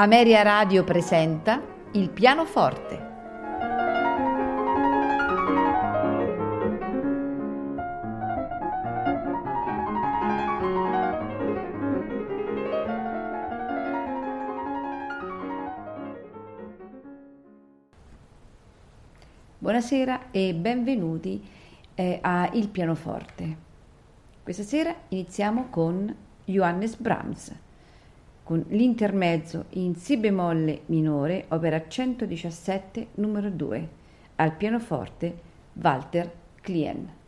Ameria Radio presenta Il pianoforte. Buonasera e benvenuti eh, a Il pianoforte. Questa sera iniziamo con Johannes Brahms con l'intermezzo in Si bemolle minore, opera 117, numero 2, al pianoforte Walter Klien.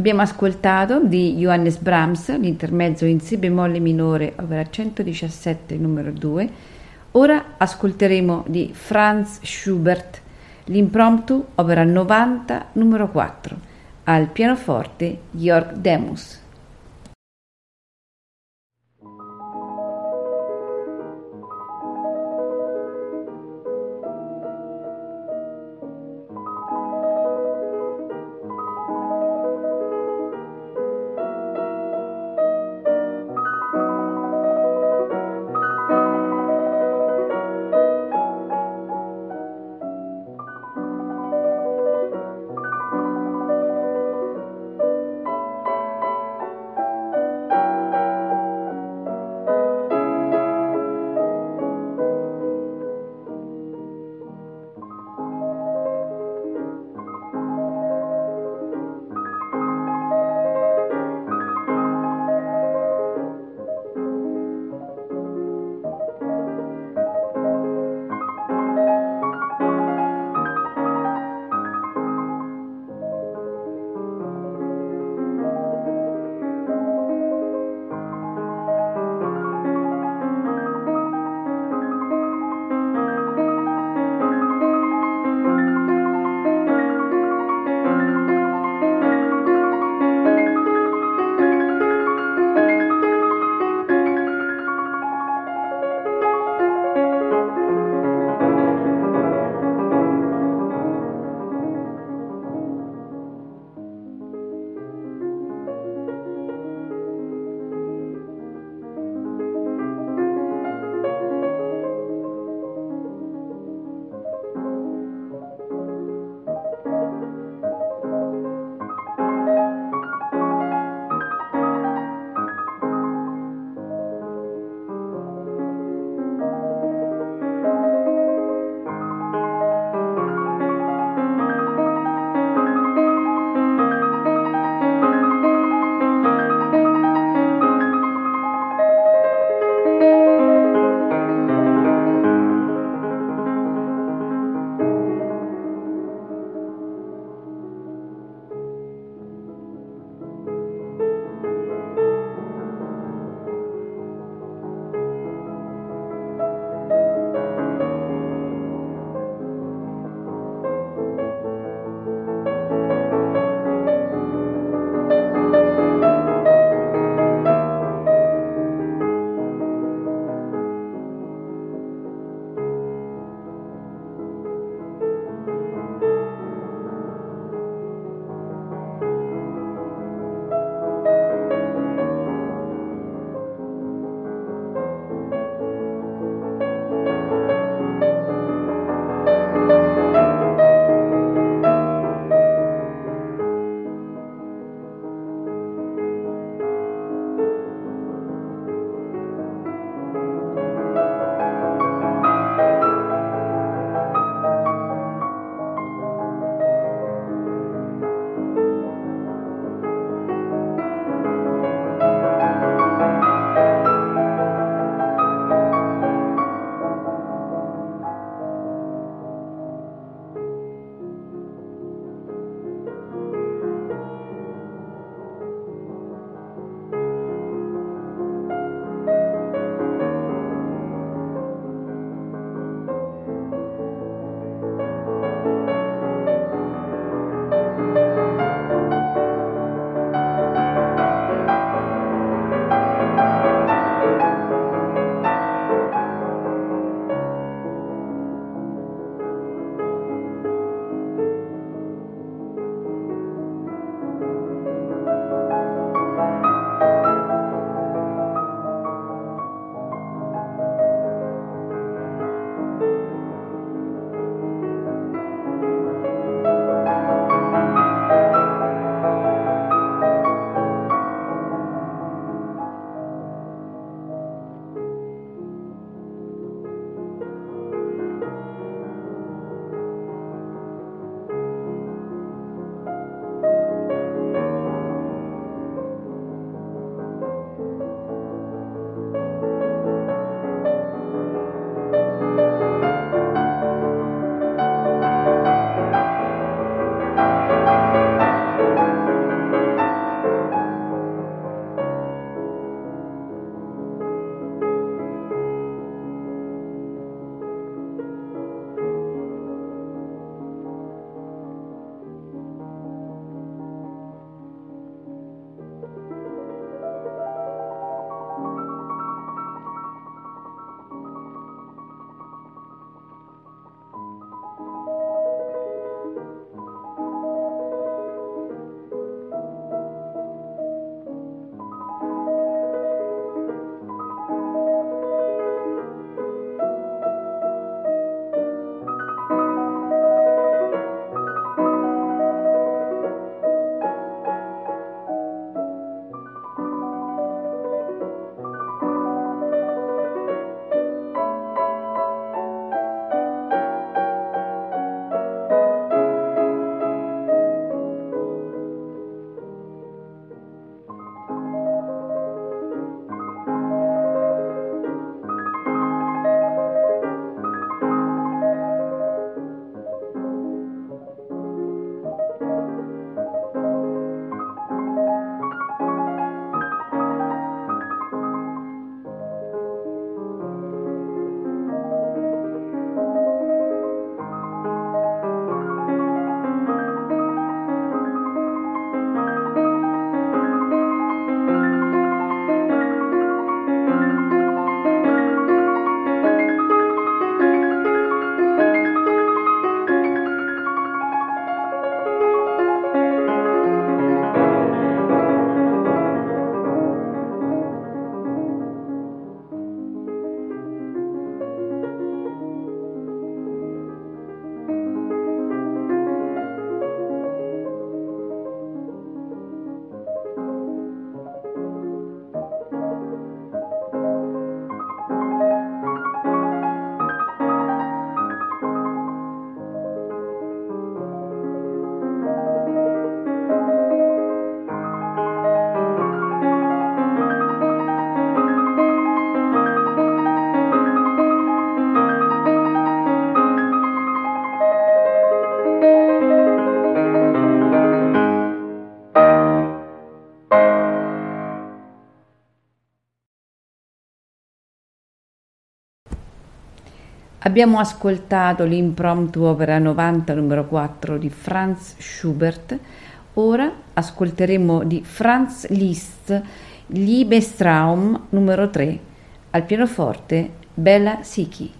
Abbiamo ascoltato di Johannes Brahms l'intermezzo in Si bemolle minore, opera 117, numero 2. Ora ascolteremo di Franz Schubert l'impromptu opera 90 numero 4, al pianoforte Georg Demus. Abbiamo ascoltato l'impromptu opera 90 numero 4 di Franz Schubert. Ora ascolteremo di Franz Liszt Liebestraum numero 3 al pianoforte Bella Siki.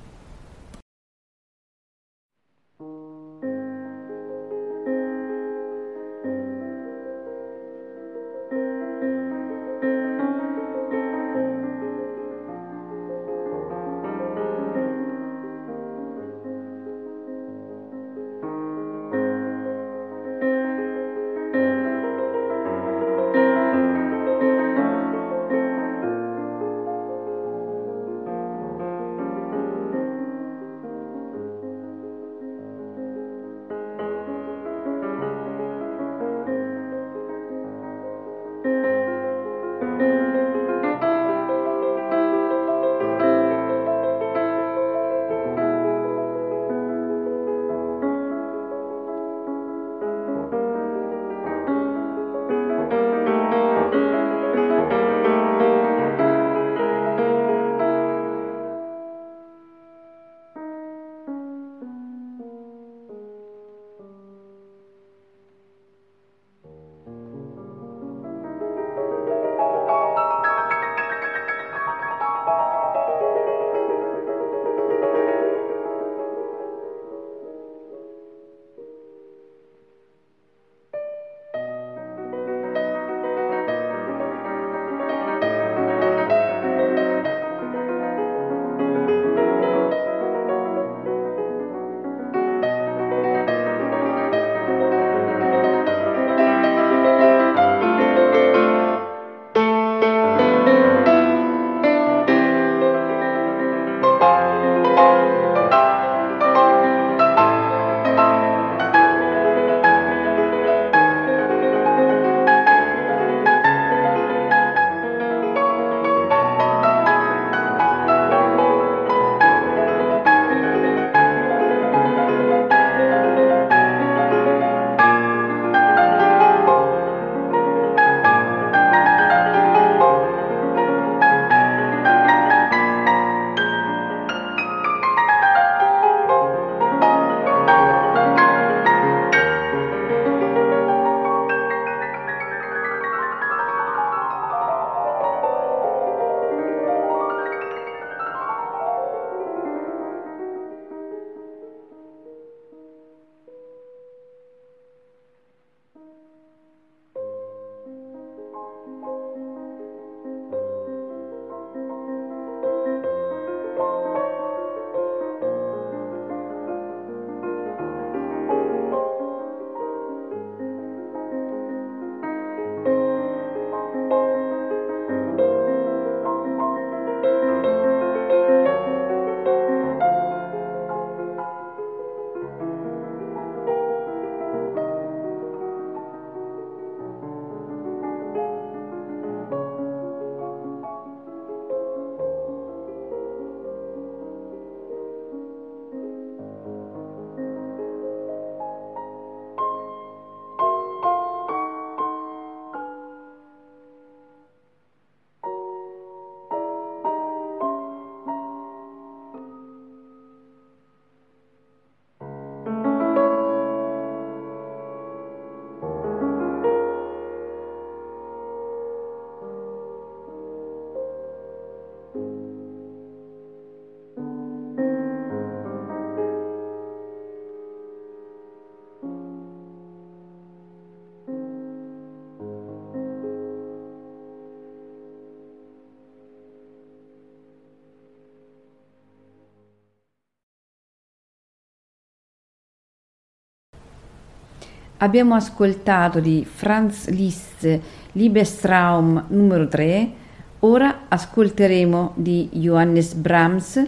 Abbiamo ascoltato di Franz Liszt Liebestraum numero 3, ora ascolteremo di Johannes Brahms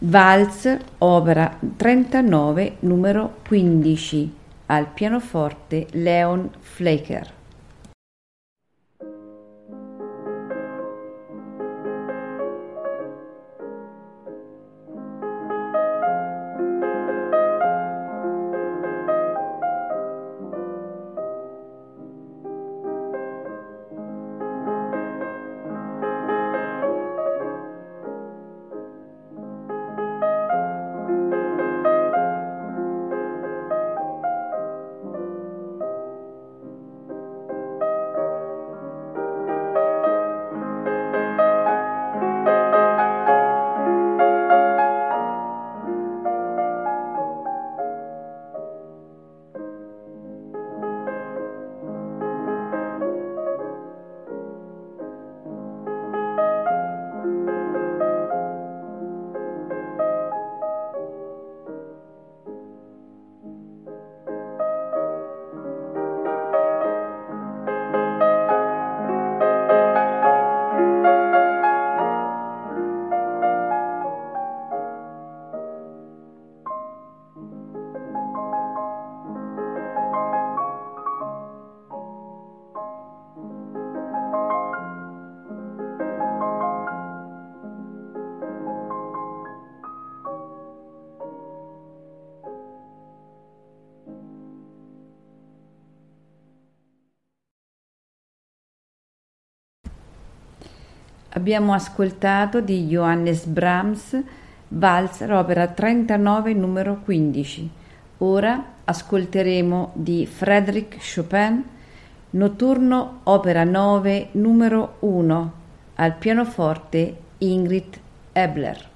Walz opera 39 numero 15 al pianoforte Leon Flecker. Abbiamo ascoltato di Johannes Brahms Walzer opera 39 numero 15. Ora ascolteremo di Frédéric Chopin Notturno opera 9 numero 1 al pianoforte Ingrid Ebler.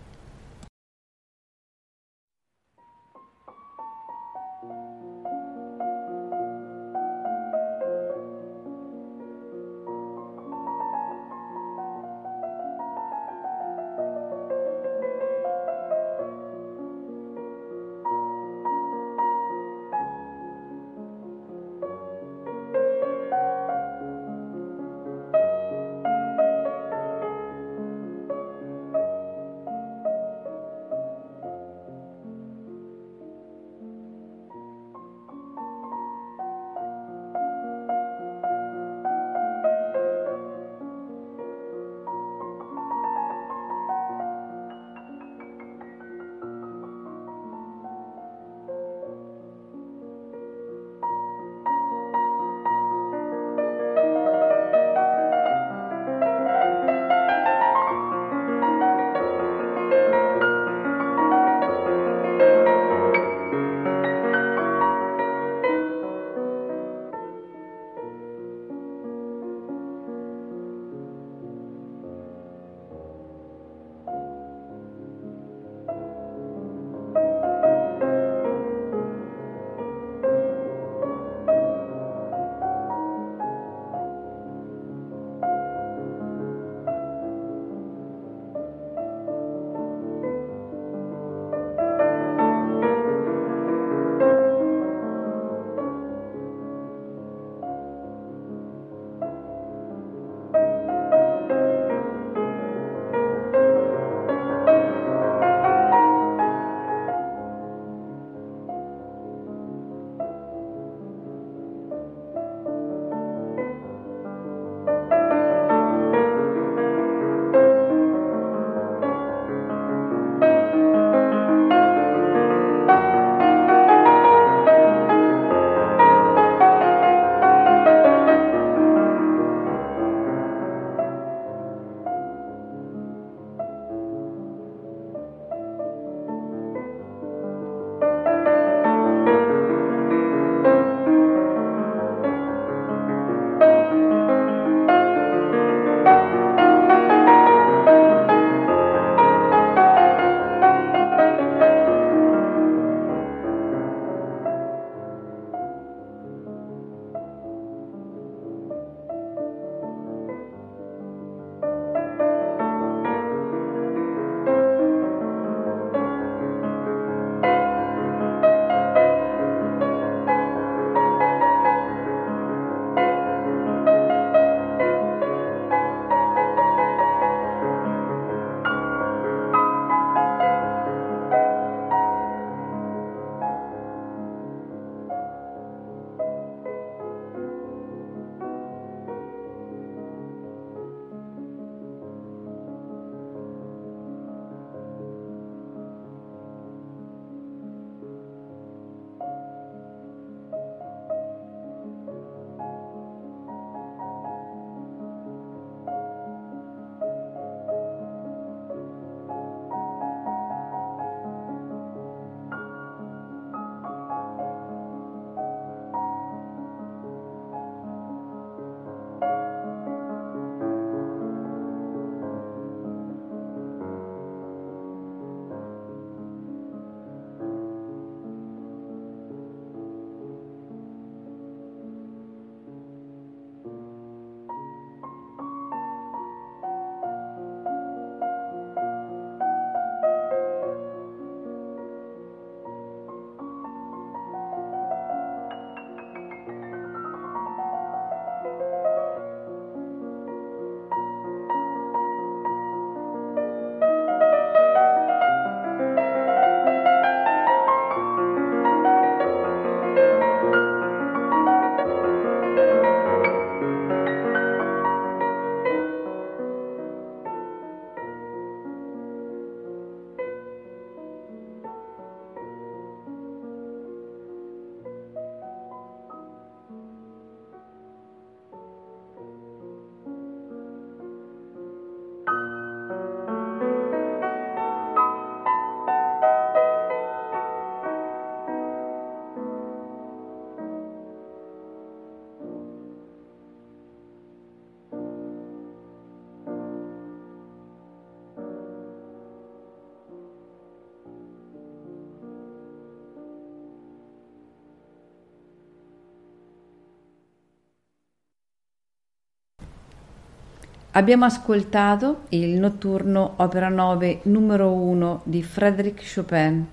Abbiamo ascoltato il notturno opera 9 numero 1 di Frédéric Chopin.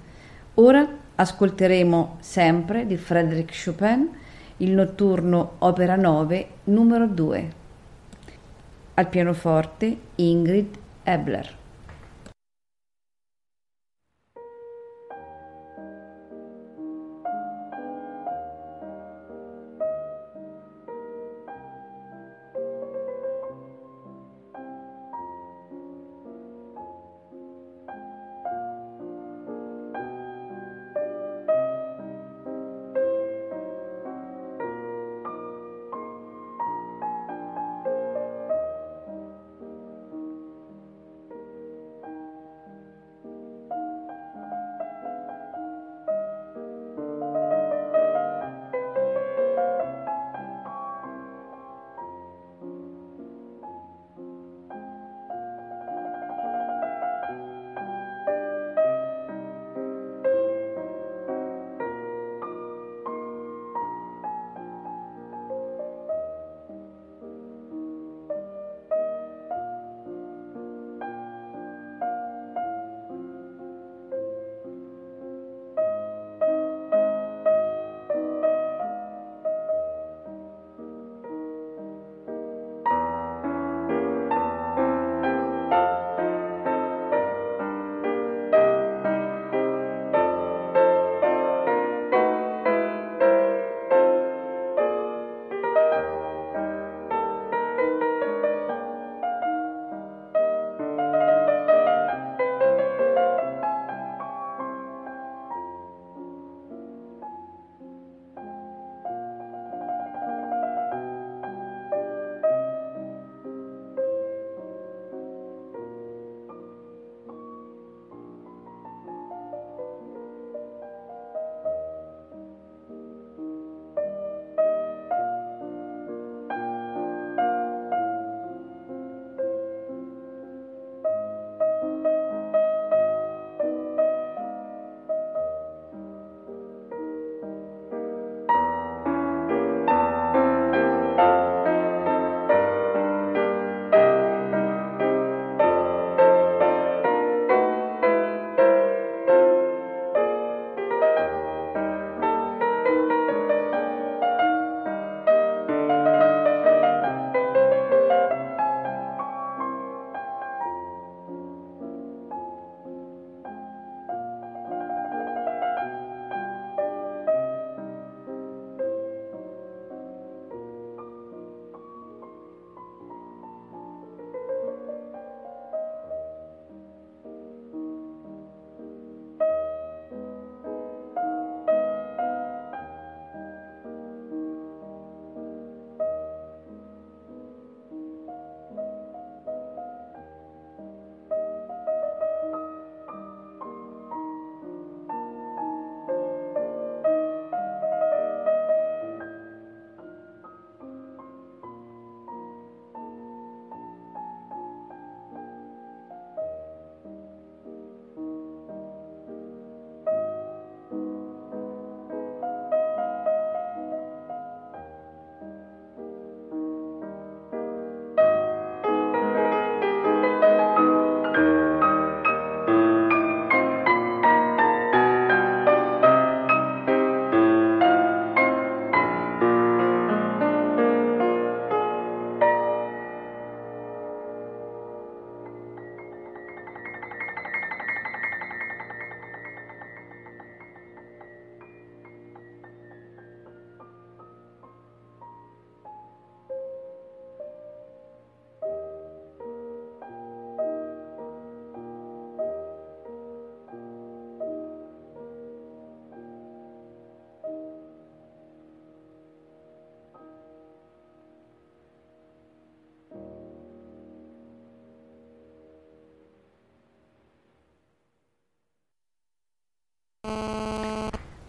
Ora ascolteremo sempre di Frédéric Chopin il notturno opera 9 numero 2. Al pianoforte Ingrid Ebler.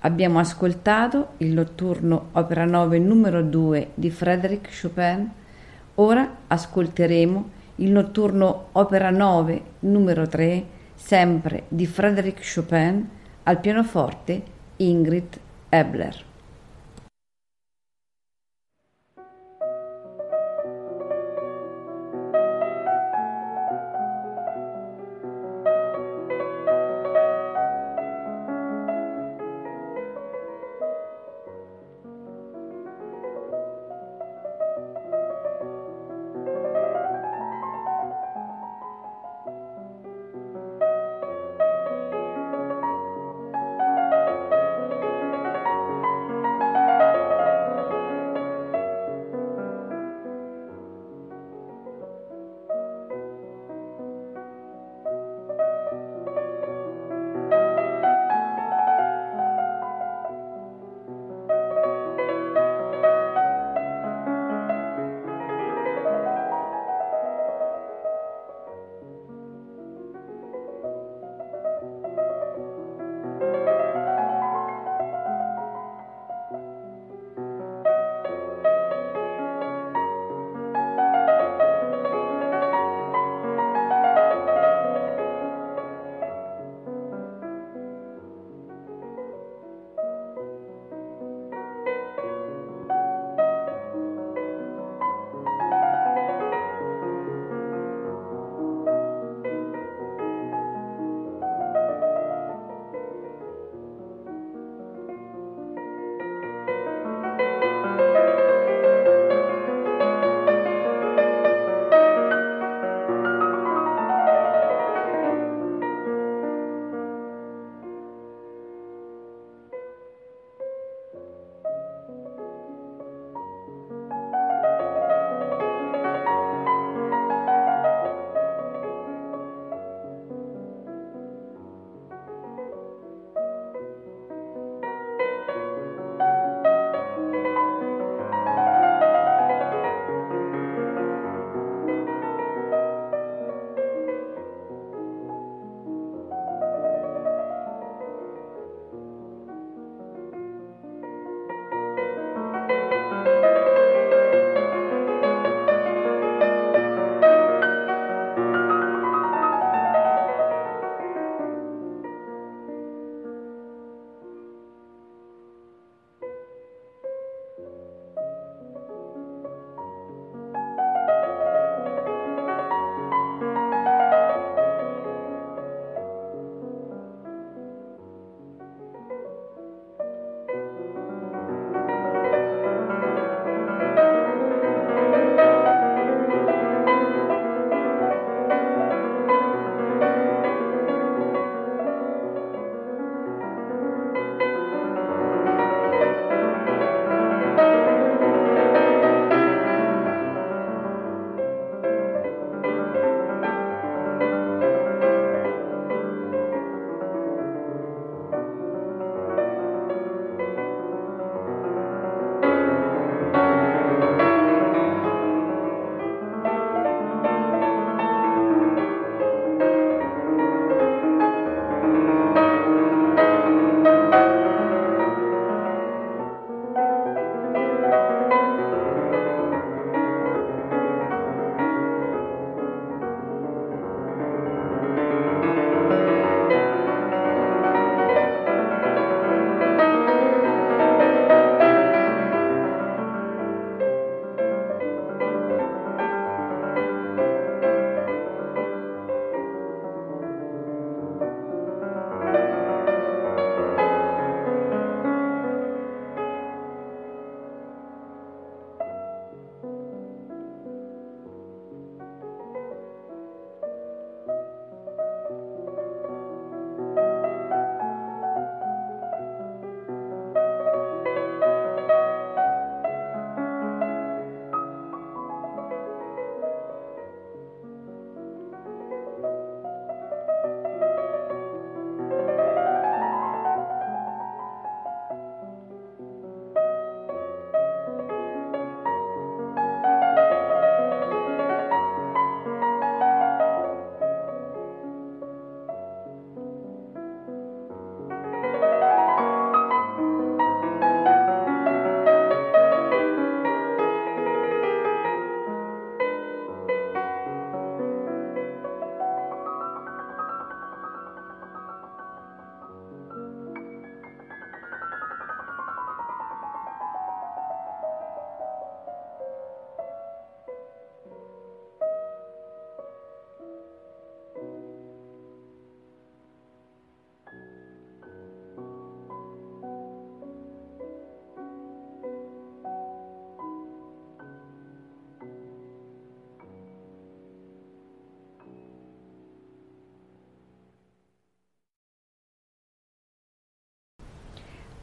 Abbiamo ascoltato il notturno opera 9 numero 2 di Frédéric Chopin. Ora ascolteremo il notturno opera 9 numero 3 sempre di Frédéric Chopin al pianoforte Ingrid Ebler.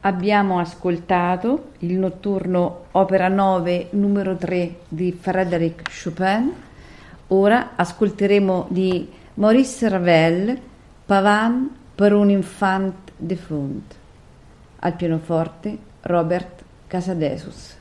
Abbiamo ascoltato il notturno opera 9 numero 3 di Frédéric Chopin. Ora ascolteremo di Maurice Ravel Pavan per un infant defunt. Al pianoforte Robert Casadesus.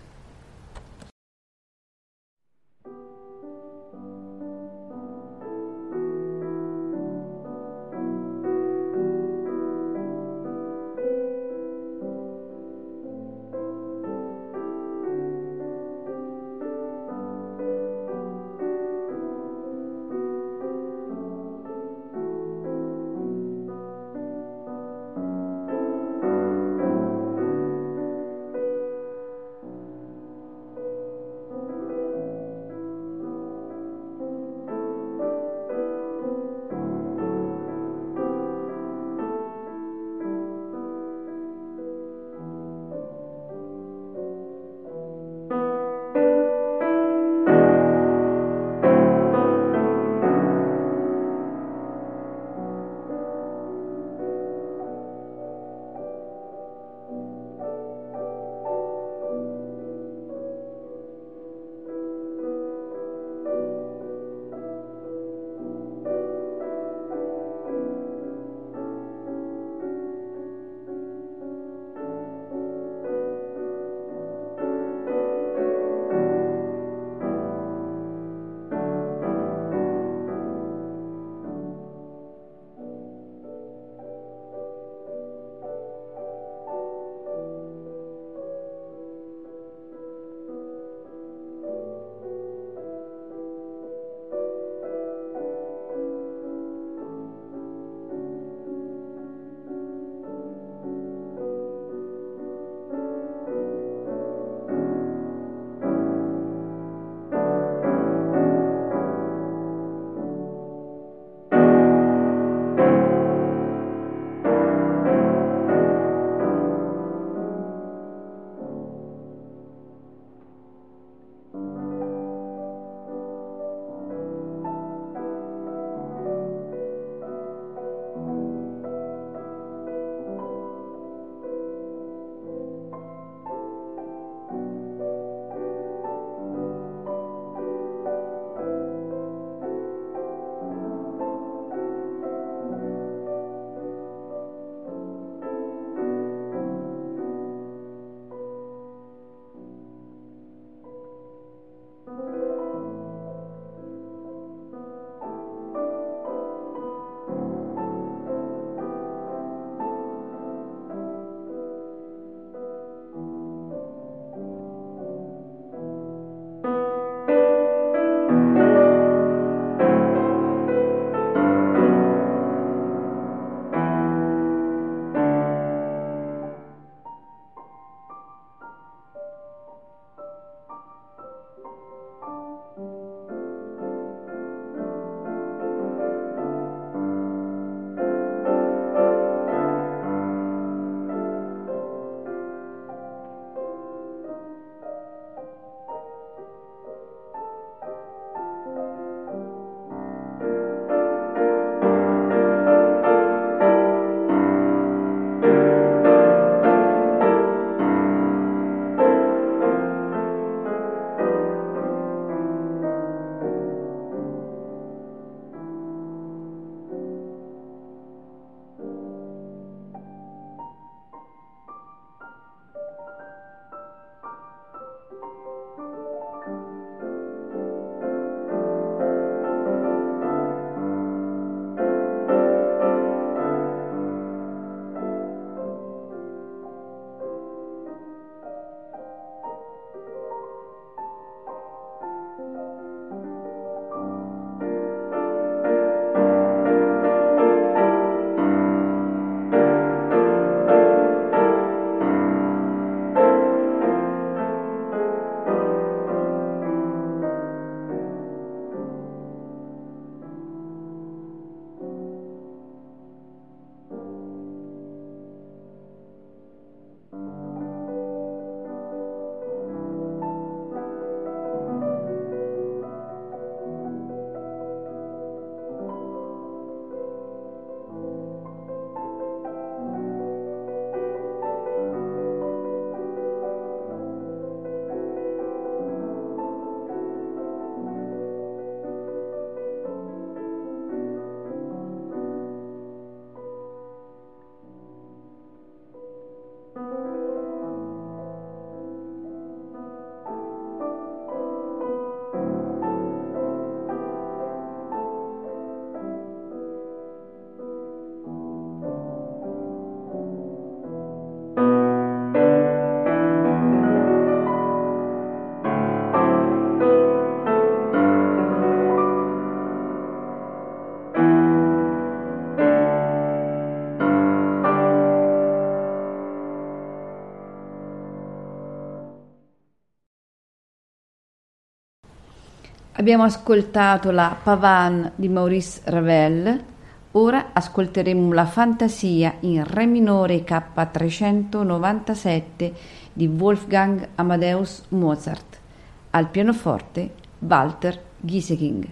Abbiamo ascoltato la Pavane di Maurice Ravel, ora ascolteremo la Fantasia in Re minore K397 di Wolfgang Amadeus Mozart, al pianoforte Walter Gieseking.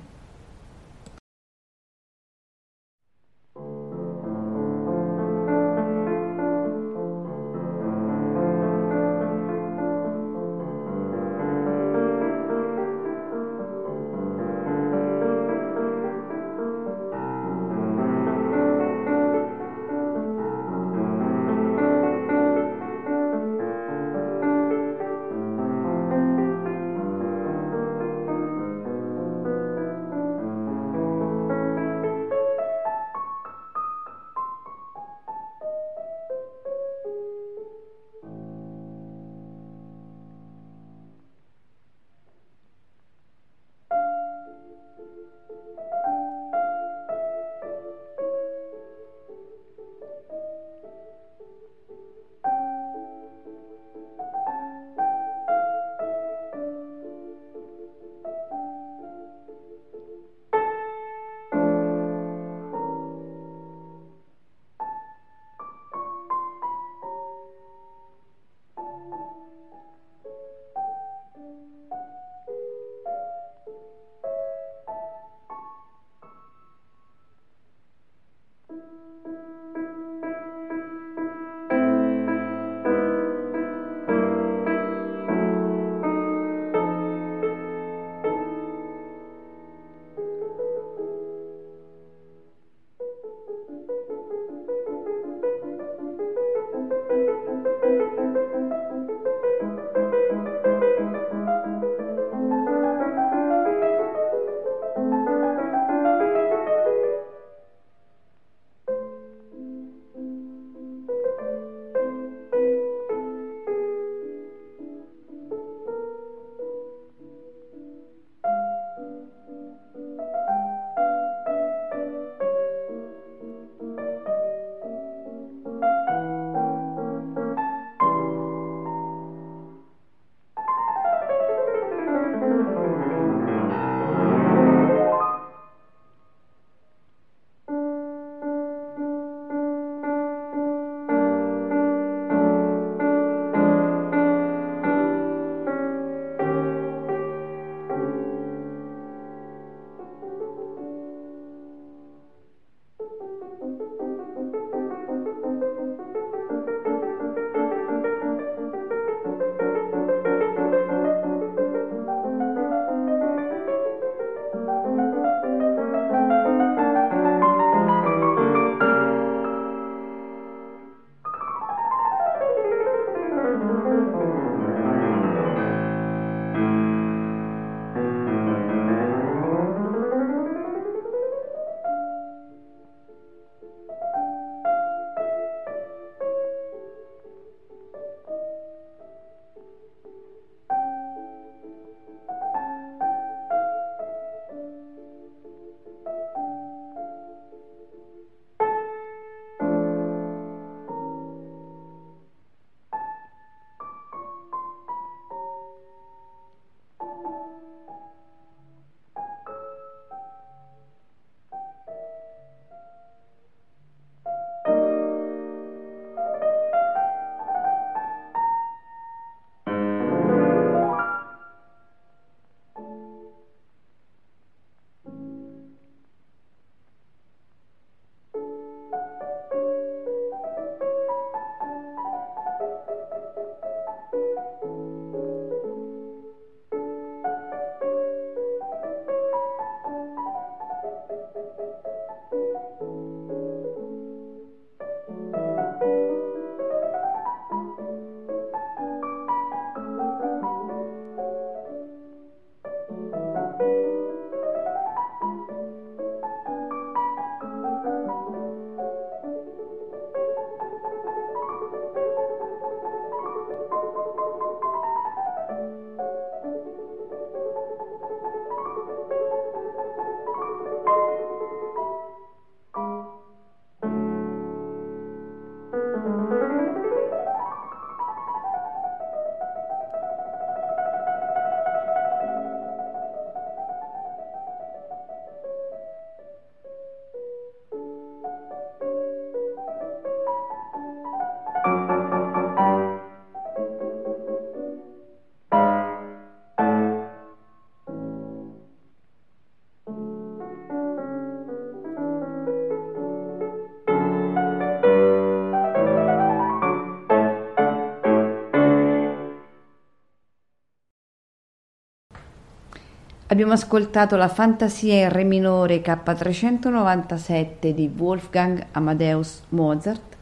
Abbiamo ascoltato la Fantasia in Re minore K397 di Wolfgang Amadeus Mozart.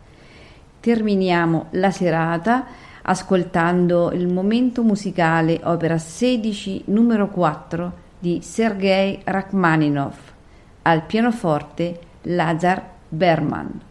Terminiamo la serata ascoltando il momento musicale opera 16 numero 4 di Sergei Rachmaninov al pianoforte Lazar Berman.